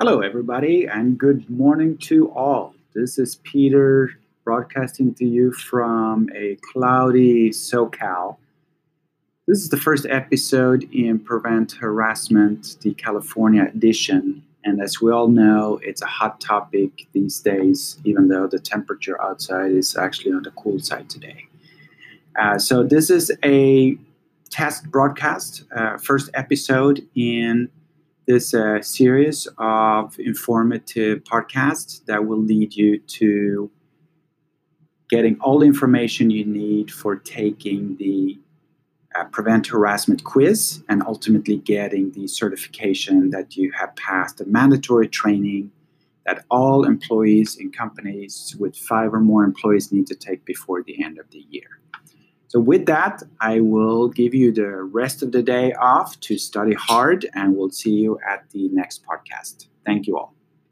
Hello, everybody, and good morning to all. This is Peter broadcasting to you from a cloudy SoCal. This is the first episode in Prevent Harassment, the California edition. And as we all know, it's a hot topic these days, even though the temperature outside is actually on the cool side today. Uh, so, this is a test broadcast, uh, first episode in this uh, series of informative podcasts that will lead you to getting all the information you need for taking the uh, prevent harassment quiz and ultimately getting the certification that you have passed the mandatory training that all employees in companies with five or more employees need to take before the end of the year. So, with that, I will give you the rest of the day off to study hard, and we'll see you at the next podcast. Thank you all.